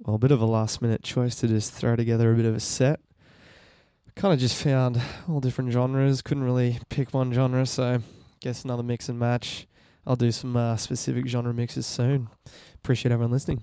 well, a bit of a last minute choice to just throw together a bit of a set. Kind of just found all different genres. Couldn't really pick one genre, so guess another mix and match. I'll do some uh, specific genre mixes soon. Appreciate everyone listening.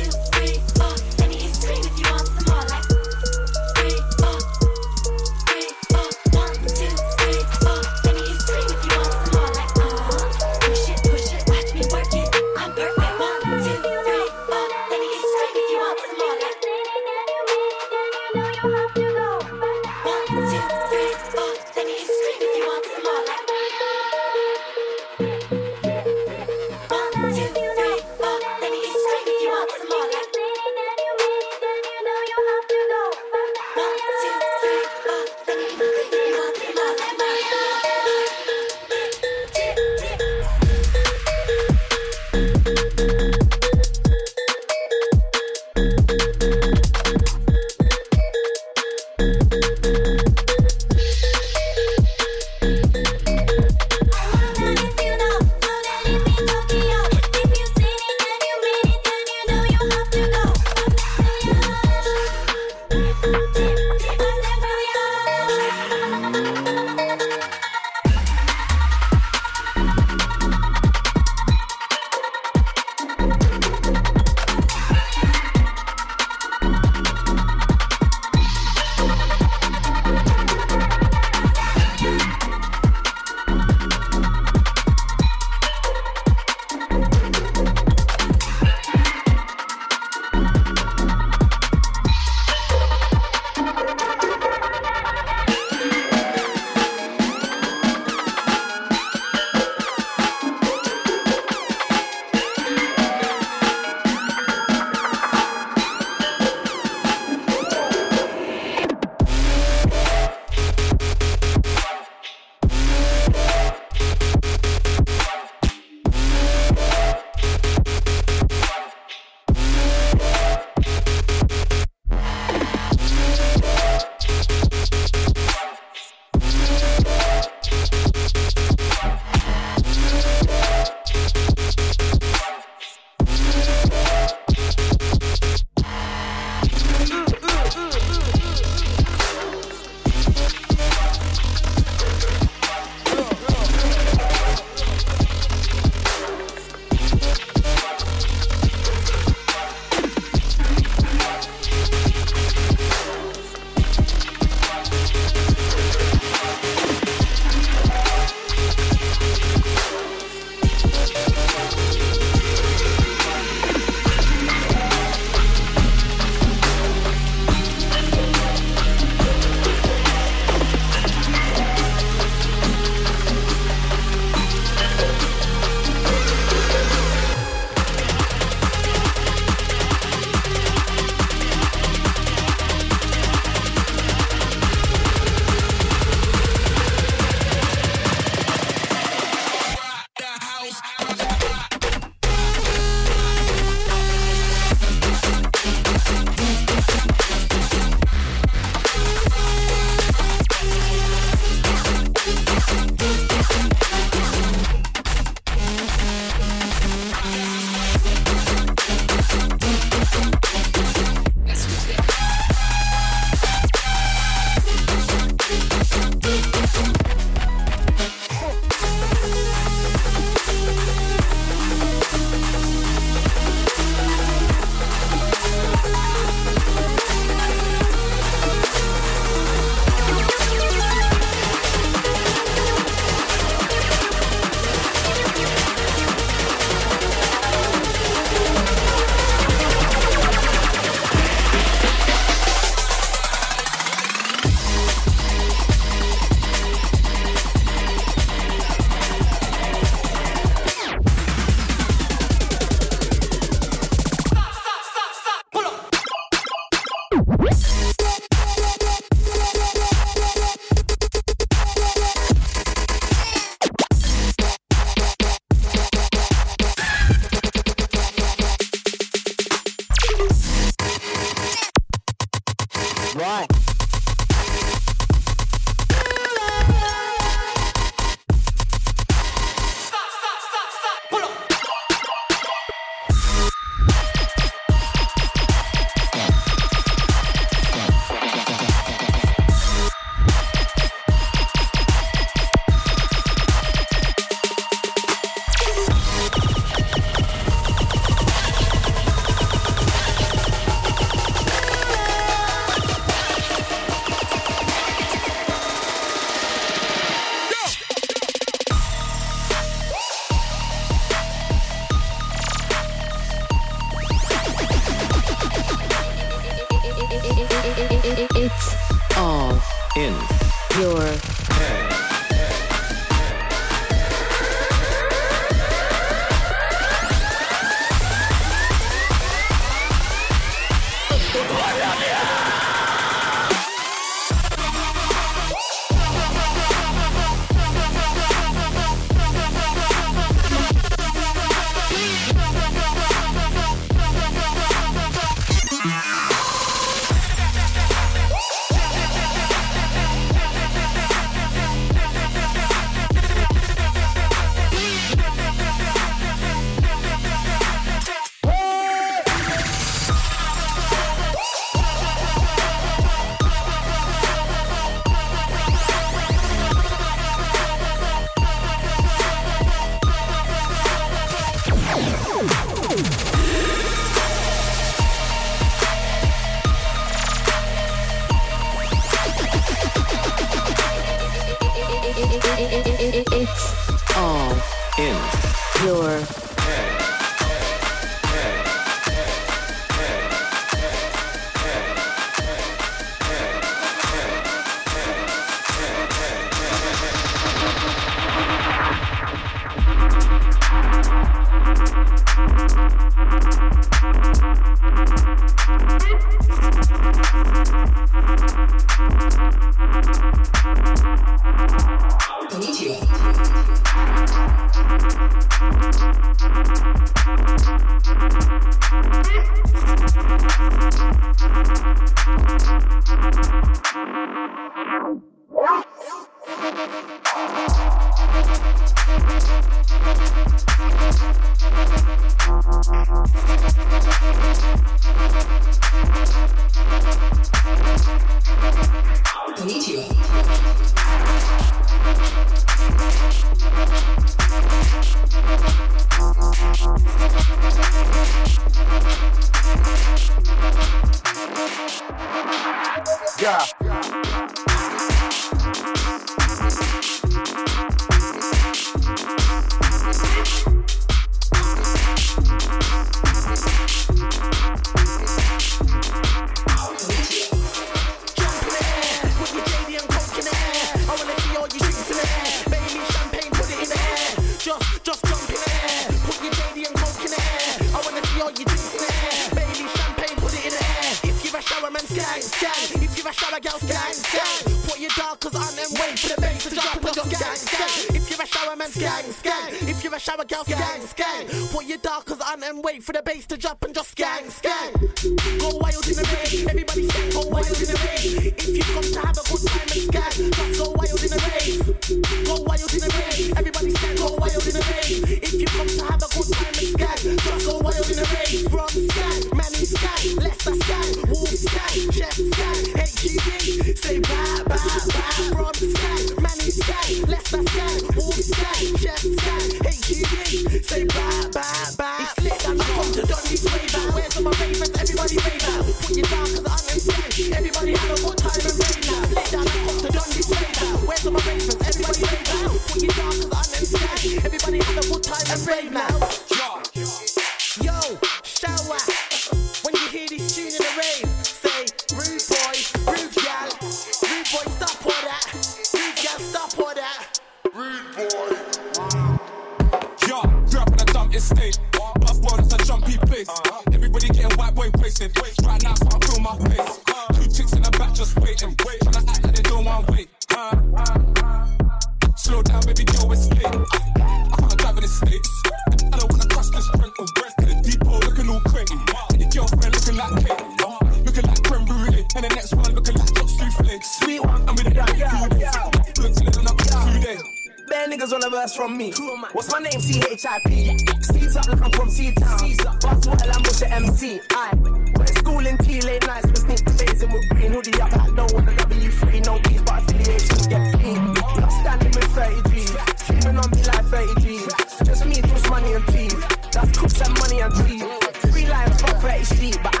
Bare niggas want a verse from me. What's my name? C-H-I-P. C's up like I'm from C-Town. Buzz while I'm with the MC. I went school in T late nights. We sneak phasing with green hoodie up. I don't want a W3. No beef, but affiliations get clean. Not standing with 30 G. Streaming on me like 30 G. Just me, just money and peas. That's cooks and money and peas. Three lines, fuck 30 sheep. But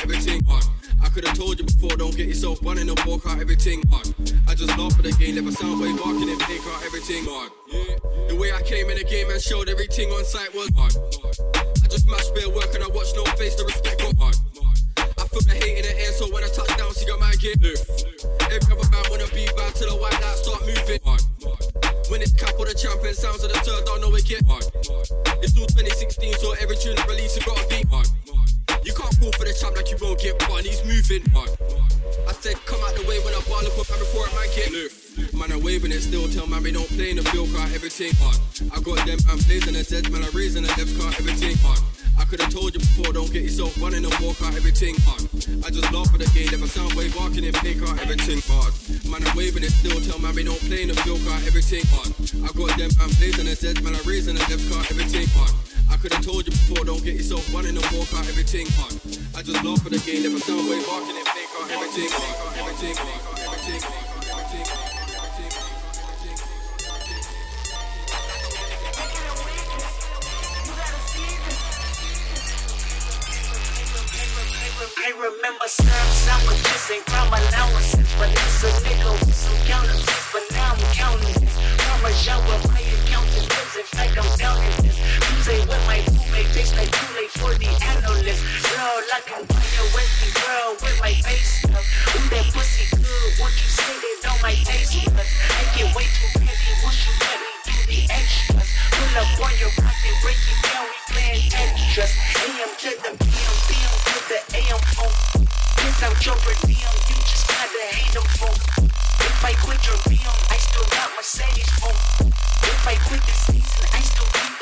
everything hard. I could have told you before, don't get yourself running and walk out, everything hard. I just laugh at the game, never sound way barking in pain car, everything hard. The way I came in the game and showed everything on site was hard. I just mashed bare work and I watched no face, the respect I said, come out the way when I look up before a man get lift. Man, I'm waving it still, tell man we don't play in the field car, everything hard. I got them man blazing the dead, man, I'm raising the left car, everything hard. I could have told you before, don't get yourself running and walk out, everything hard. I just laugh at the game, never sound way barking in play car, everything hard. Man, I'm waving it still, tell man we don't play in the field car, everything hard. I got them man blazing the dead, man, I'm raising the left car, everything hard. I could have told you before, don't get yourself running and walk out, everything hard. I just laugh for the game, never sound way barking in play car, everything everything hard, everything hard, everything hard. I remember some sandwiches and crime allowances, but it's a nigga with some counterfeits, but now I'm counting this. Parmesan with my accountant lives, in fact I'm down in this. Tuesday with my roommate, tastes like too late for the analyst. Girl, I can buy a Westy girl with my face up. Ooh, that pussy good, won't you say it on my taste buds? I get way too petty, once you let me do the extras. Pull up on your pocket, break it down, we playing Tetris. AM to the PM, PM to the AM phone. Oh. Piss out your diem, you just gotta hate them phone. If I quit your BM, I still got Mercedes phone. If I quit this season, I still. My like keep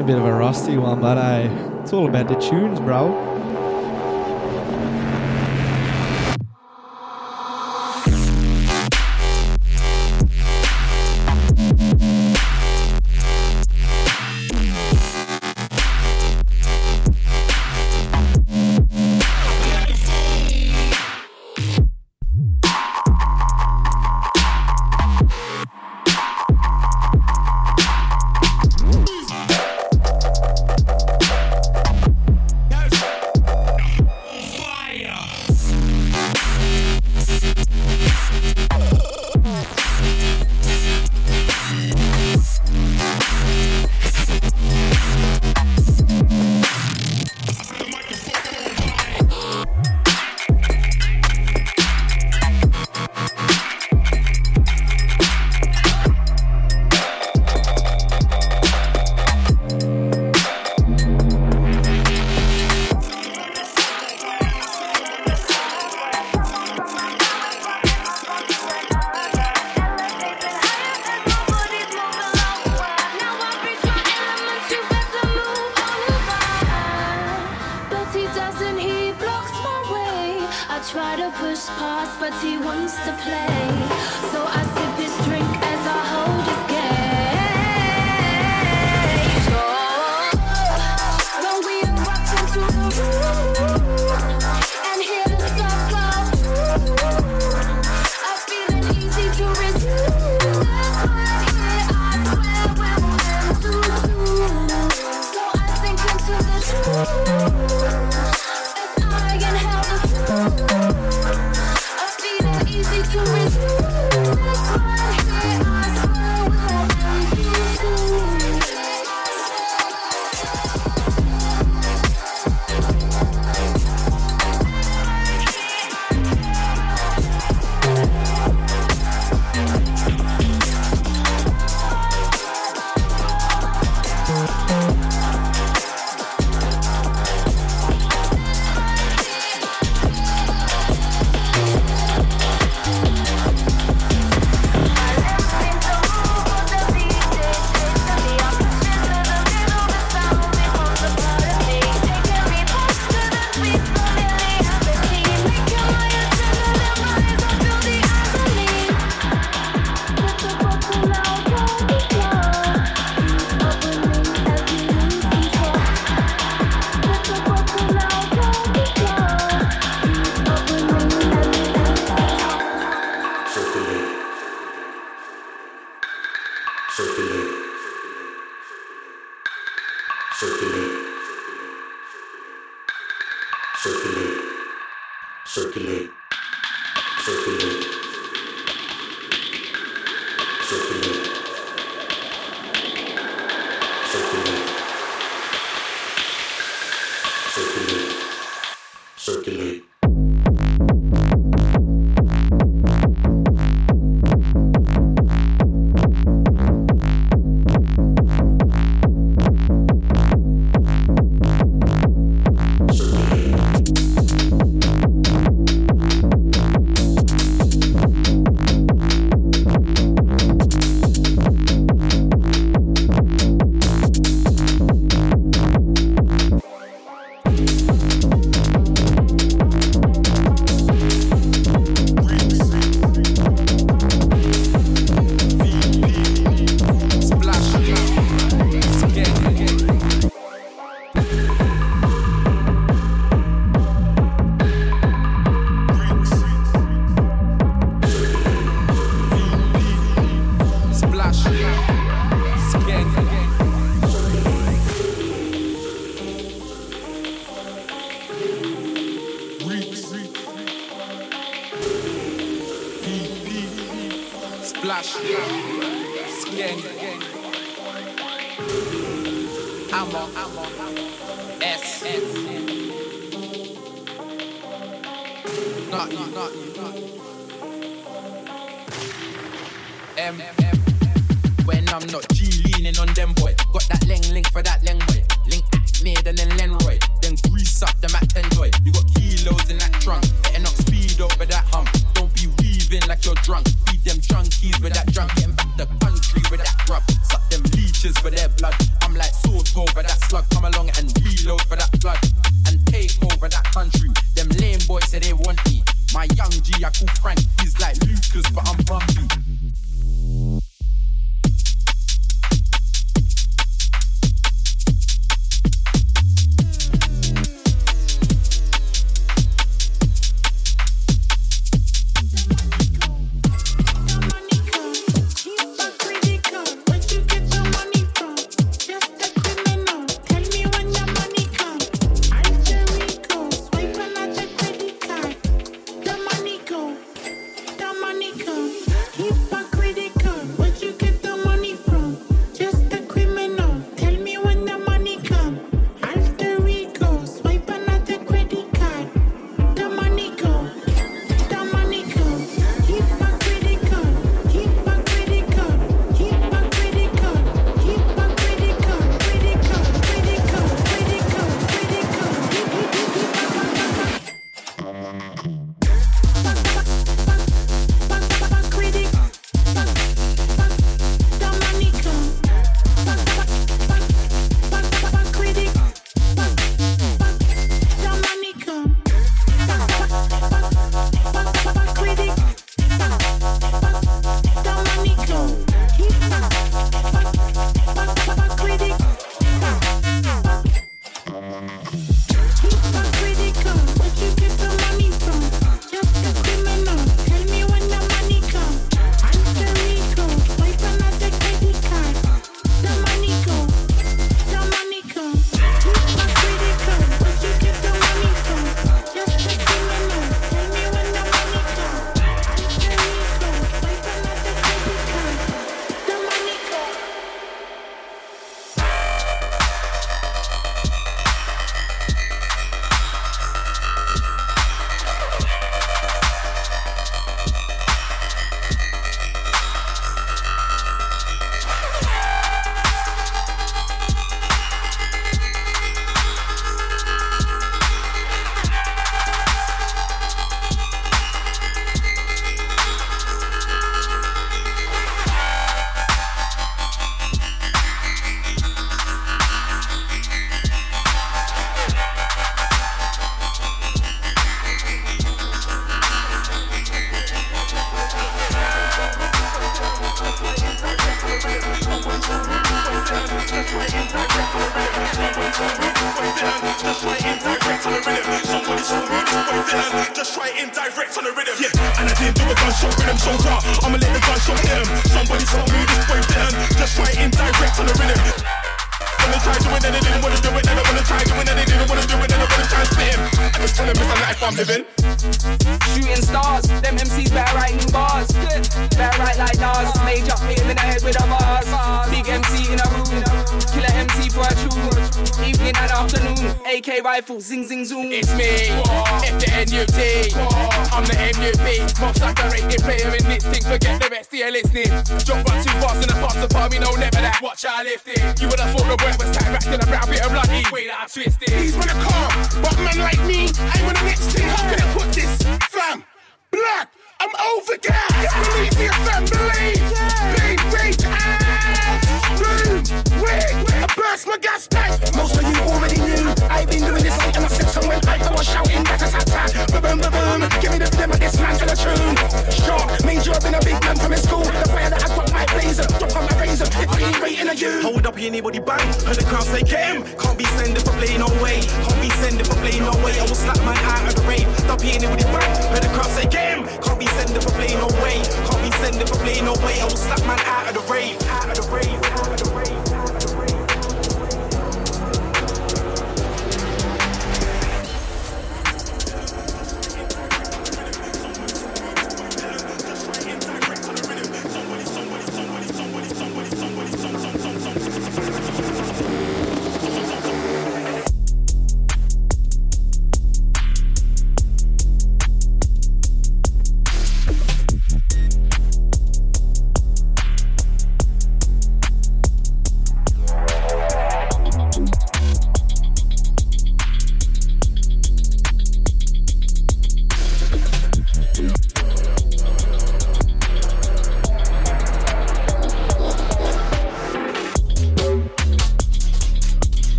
a bit of a rusty one, but I, it's all about the tunes, bro.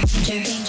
jerk, jerk.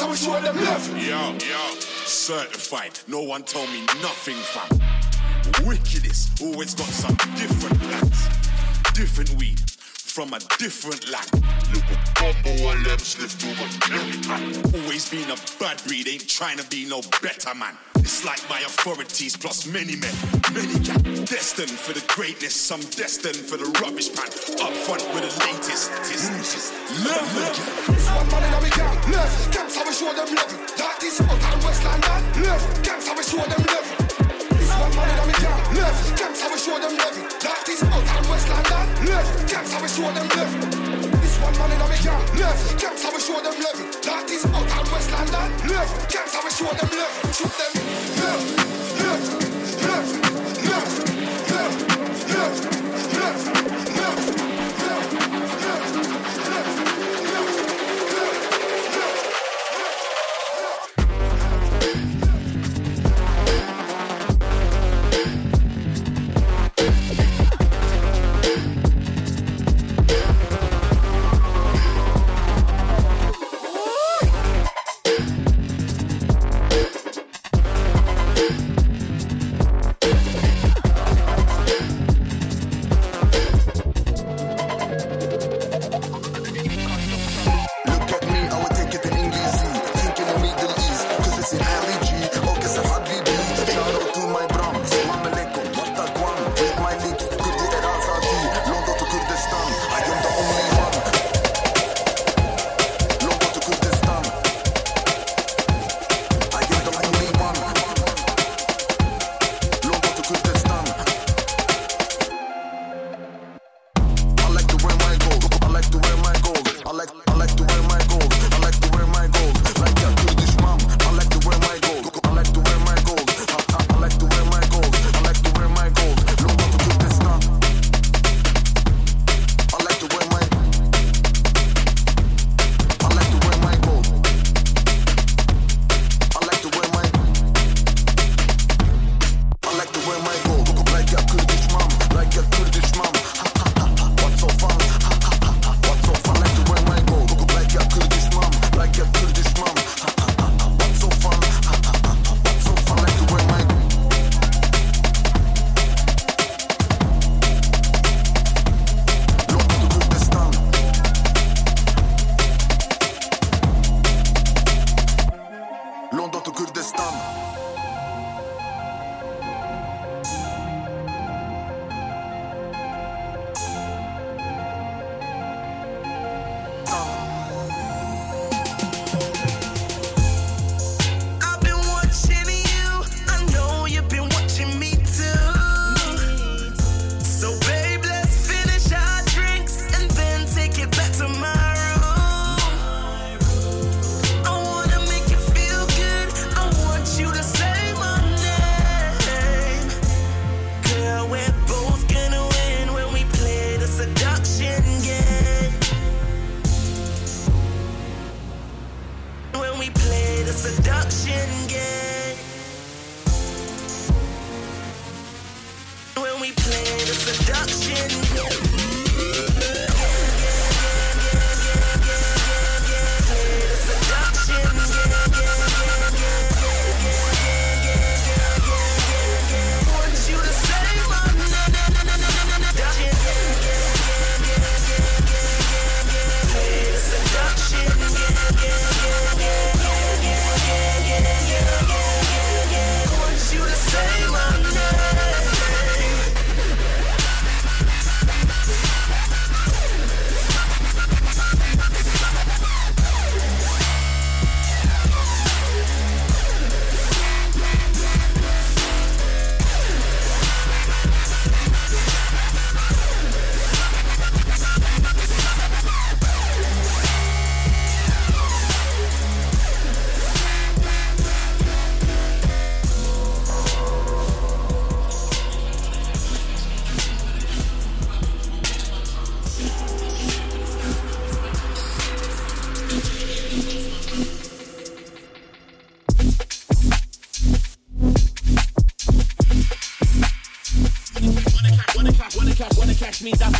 How we show them level. Yo, yo, certified. No one told me nothing, fam. Wickedest, always got some different plans. Different weed from a different land. Always been a bad breed, ain't trying to be no better man. It's like my authorities plus many men, many gang. Destined for the greatness, some destined for the rubbish pan. Up front with the latest. latest. Level. This one in a me gang level. Gangs how we show them level. That is South and West London level. Gangs how we show them level. One man in a gang level. Gangs how we show them level. That is South and West London level. Gangs how we show them level. This one man in a gang level. Gangs how we show them level. That is South and West London level. Gangs how we show them level. Show them level, level, level, level, level, level, level,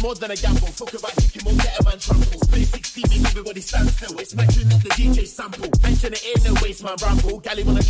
More than a gamble, talk about hicking more better man trample. Split 16, everybody stand still. It's matching up the DJ sample. Mention it in the waste man ramble. Galley wanna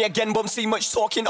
Me again, won't see much talking.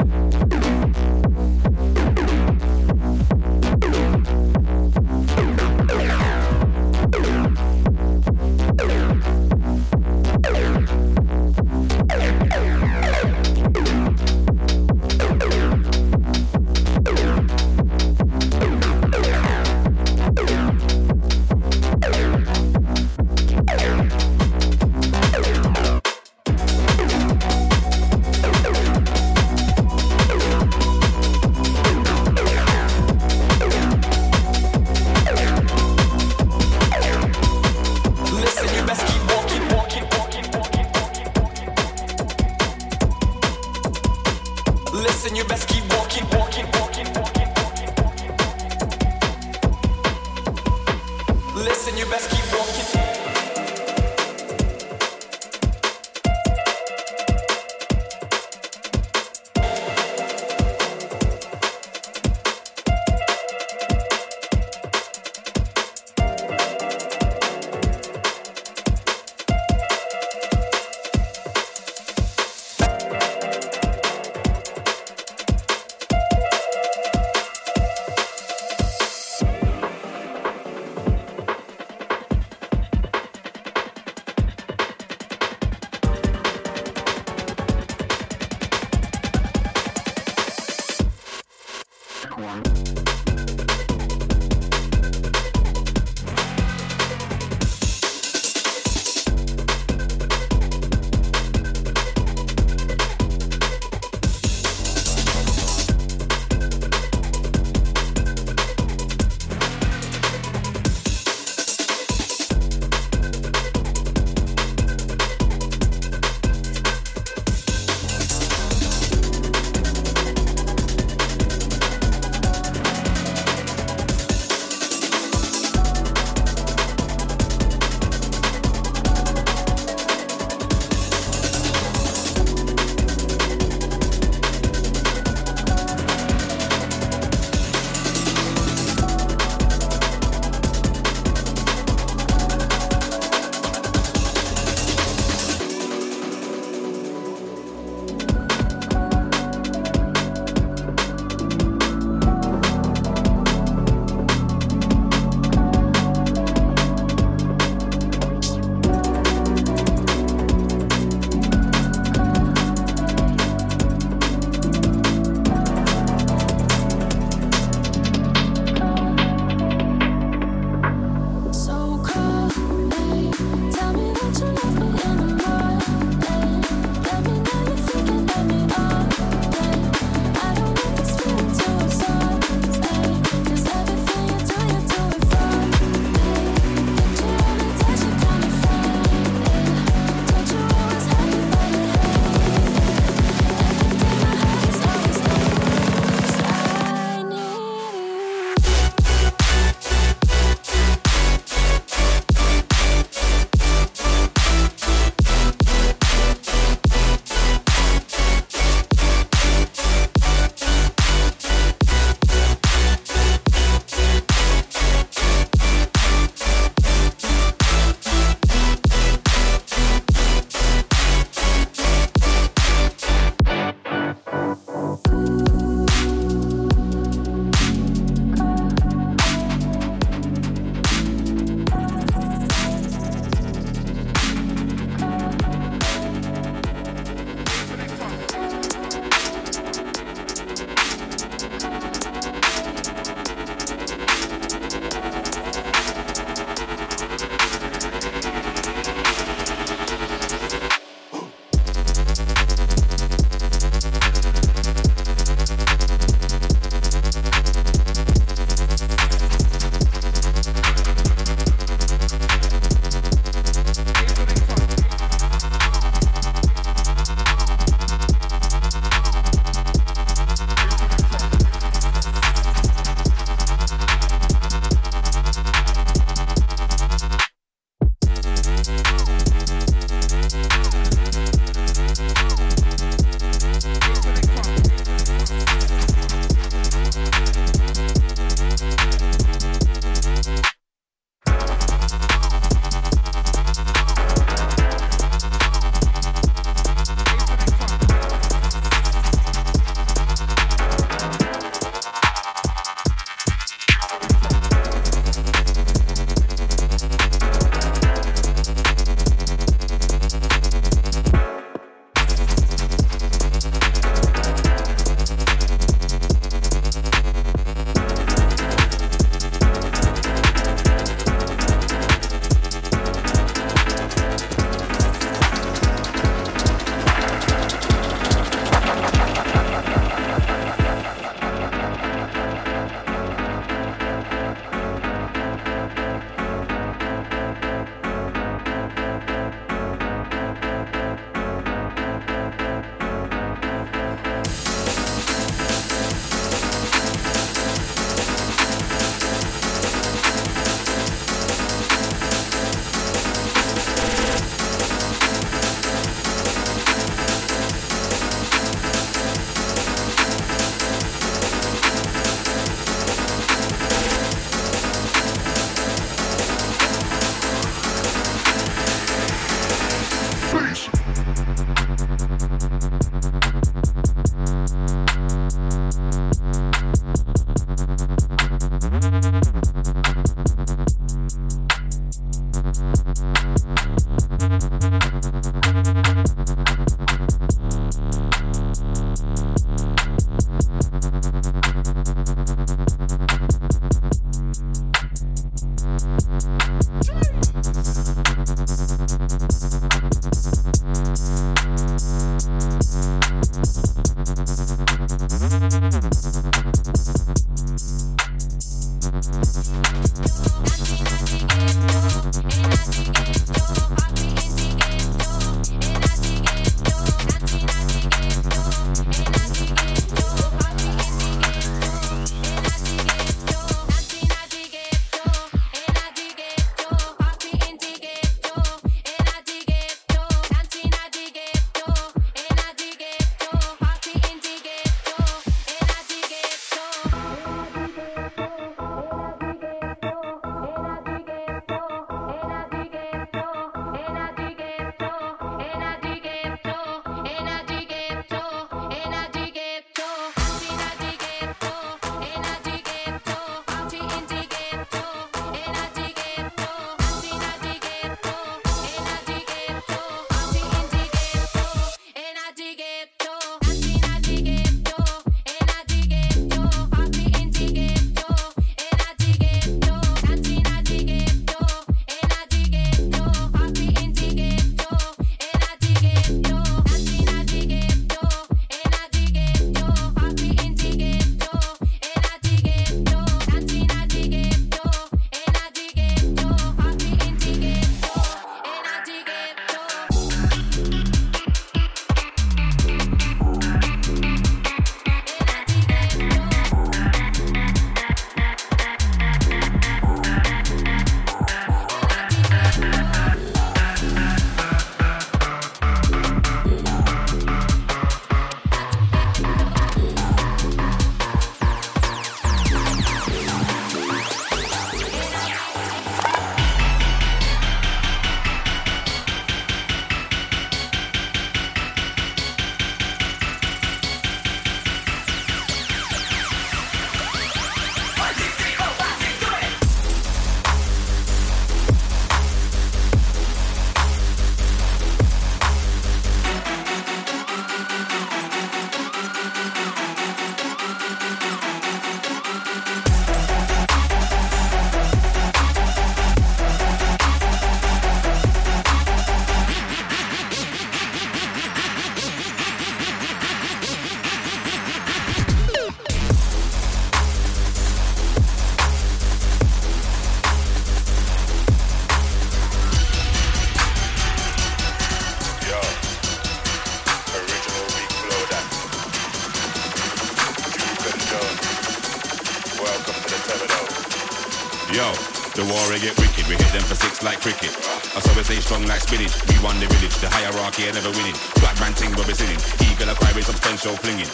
Like cricket. I saw we stay strong like spinach. We won the village. The hierarchy ain't never winning. Black man ting where we sinning. Eagle a cry with substantial flinging.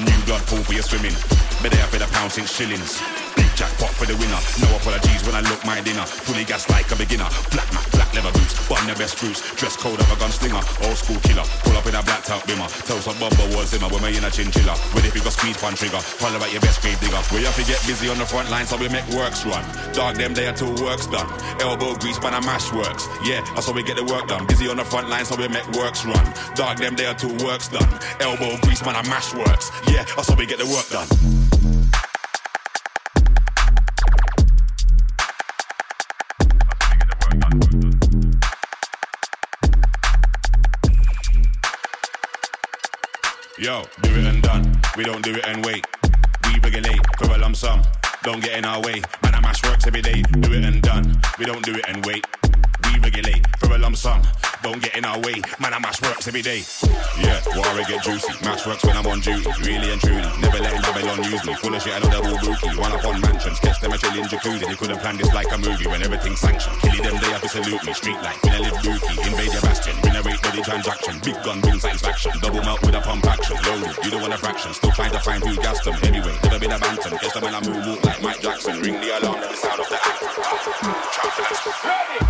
New blood pool for your swimming. Been there for the pound since shillings. Big jackpot for the winner. No apologies when I look my dinner. Fully gas like a beginner. Black black leather boots. Bun the best fruits. Dress code of a gun gunslinger. Old school killer. Pull up in a black top bimmer. Tell some bumper was in When we in a chinchilla. Ready if you got squeeze one trigger. Holler about your best grade digger. We have to get busy on the front line so we make works run. Dog them day until work's done. Elbow grease man a mash works. Yeah, that's how we get the work done. Busy on the front line so we make works run. Dog them day until work's done. Elbow grease man a mash works. Yeah, that's how we get the work done. Yo, do it and done. We don't do it and wait. We regulate for a lump sum. Don't get in our way. Man, I mash works every day. Do it and done. We don't do it and wait. We regulate for a lump sum. Don't get in our way. Man, I mash works every day. Yeah, war I get juicy. Mash works when I'm on duty. Really and truly. Never letting Babylon use me. Full of shit, I know they're rookie. One up on mansions. Catch them a chilling jacuzzi. They couldn't plan this like a movie when everything's sanctioned. Killing them, they have to salute me. Street life, when I live rookie. Invade your bastion. Renovate body transaction. Big gun, bring satisfaction. Double melt with a pump action. Loaded, you don't want a fraction. Still trying to find who gassed them. Anyway, never been a bantam. Guess them when I move, walk like Mike Jackson. Ring the alarm, let the sound of the anthem. Trumpet.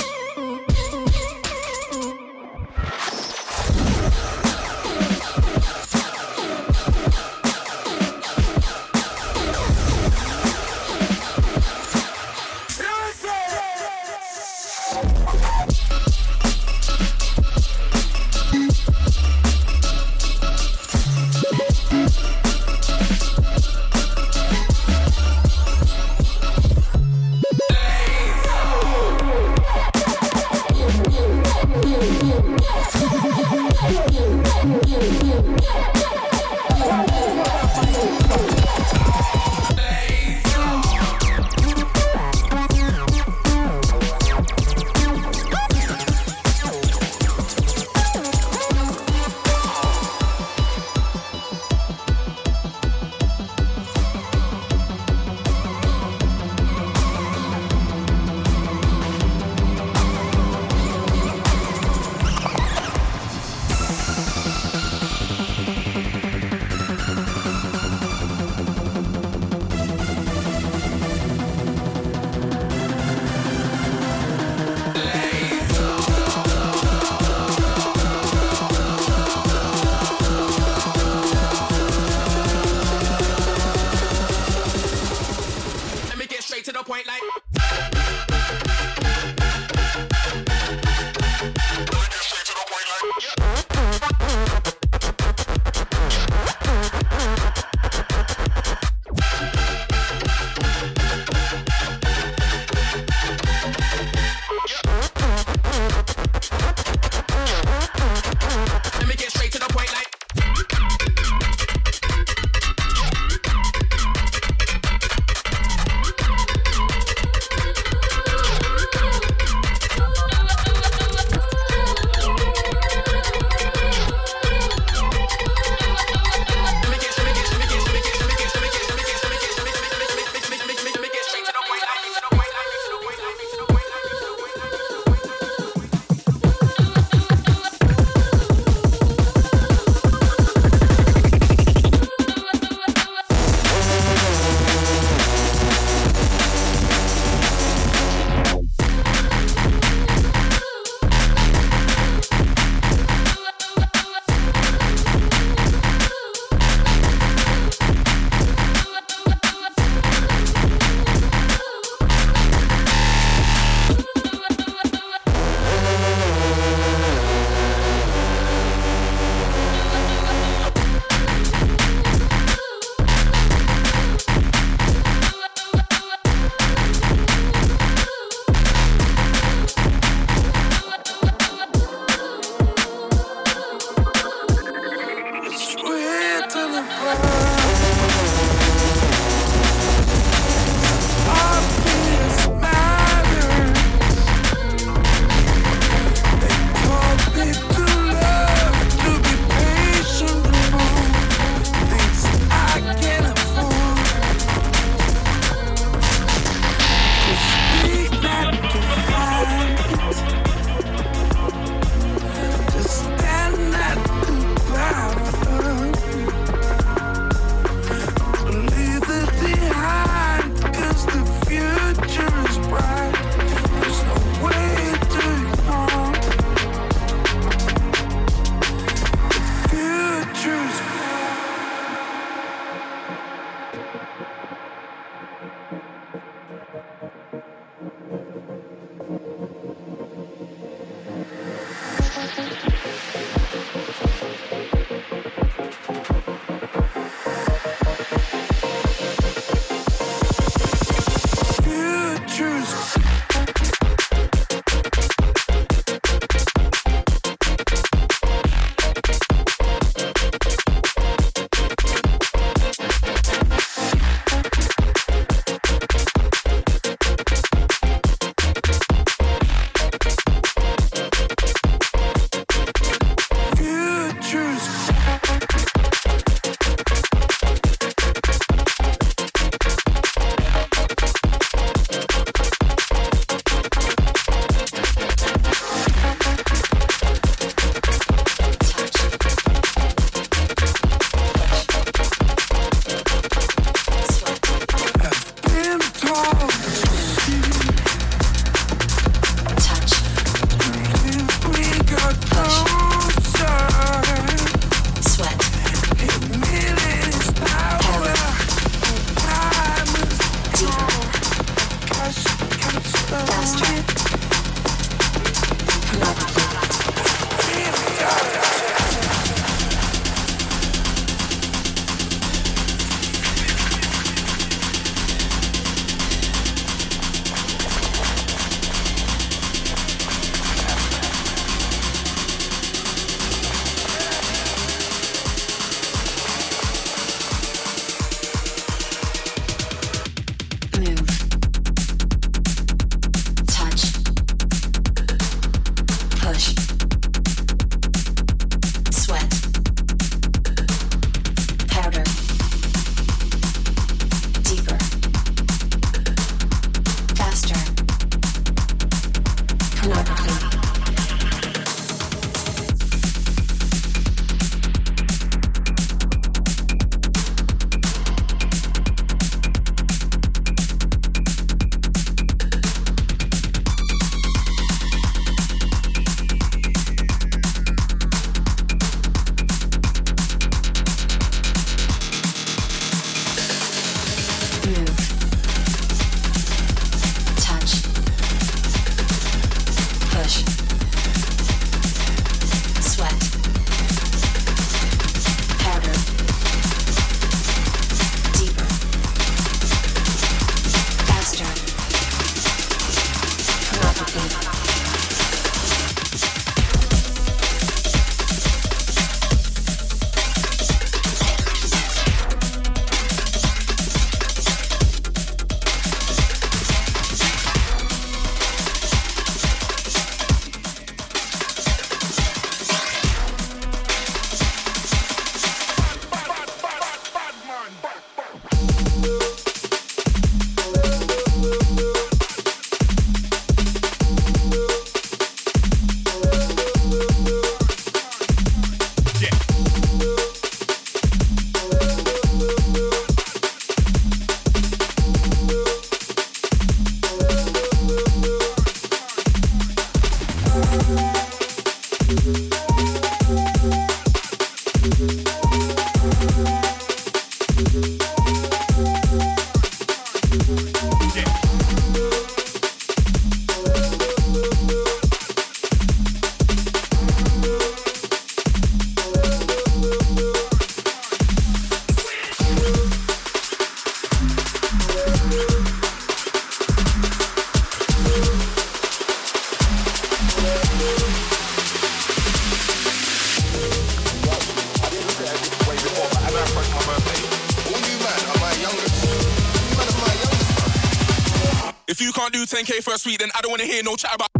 10k for a sweet, then I don't wanna hear no chat about.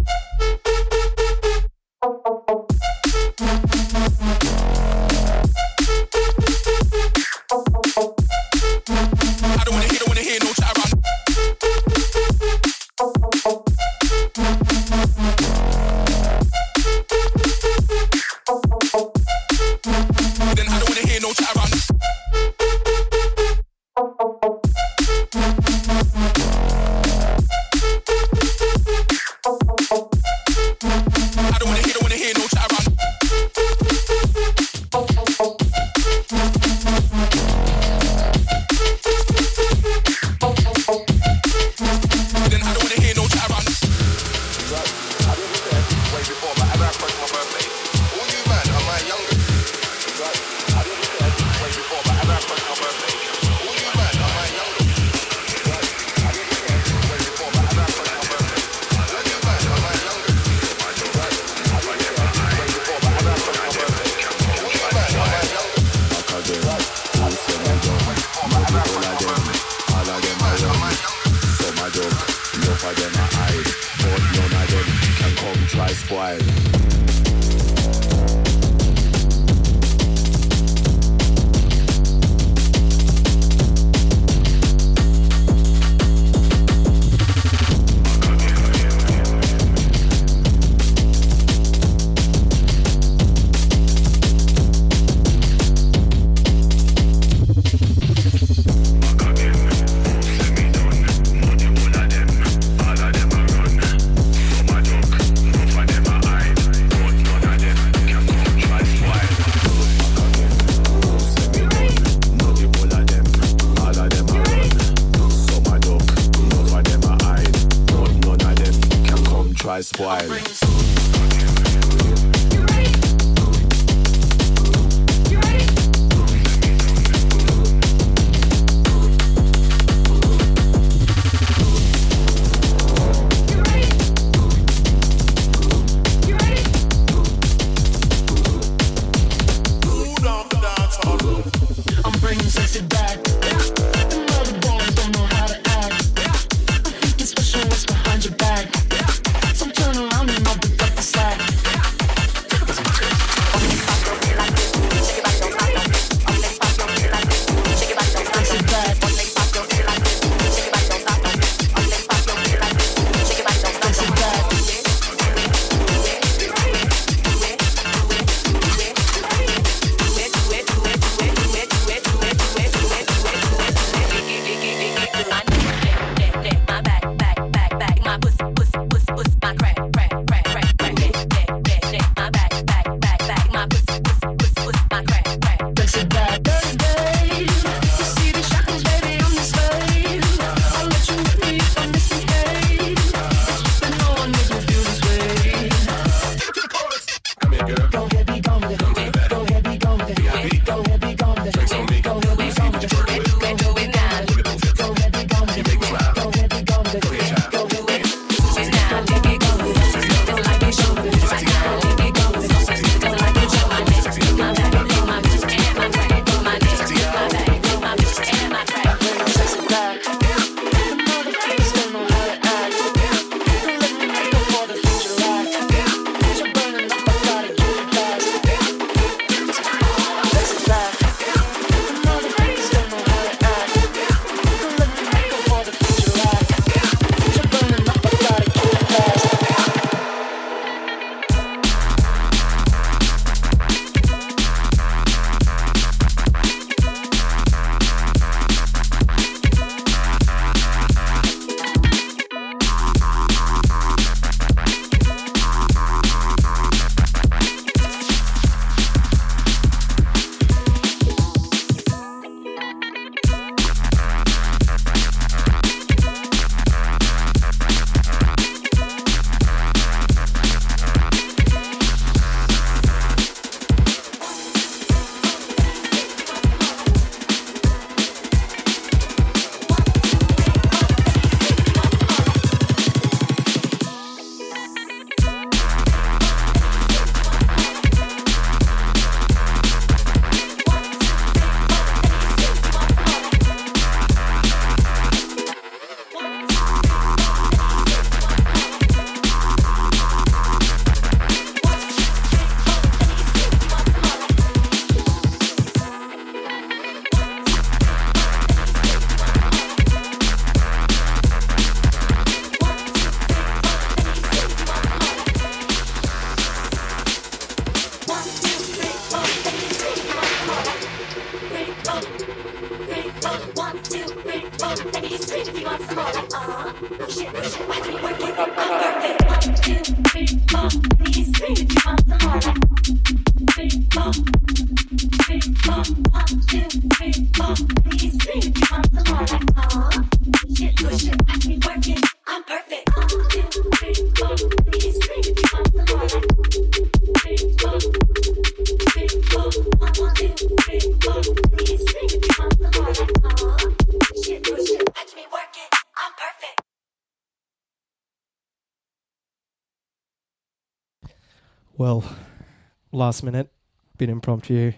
Last minute, bit impromptu,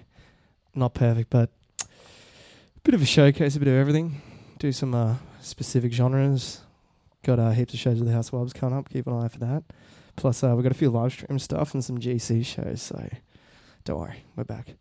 not perfect, but a bit of a showcase, a bit of everything. Do some uh, specific genres. Got uh, heaps of shows with the House Wubs coming up. Keep an eye out for that. Plus, uh, we've got a few live stream stuff and some GC shows. So don't worry, we're back.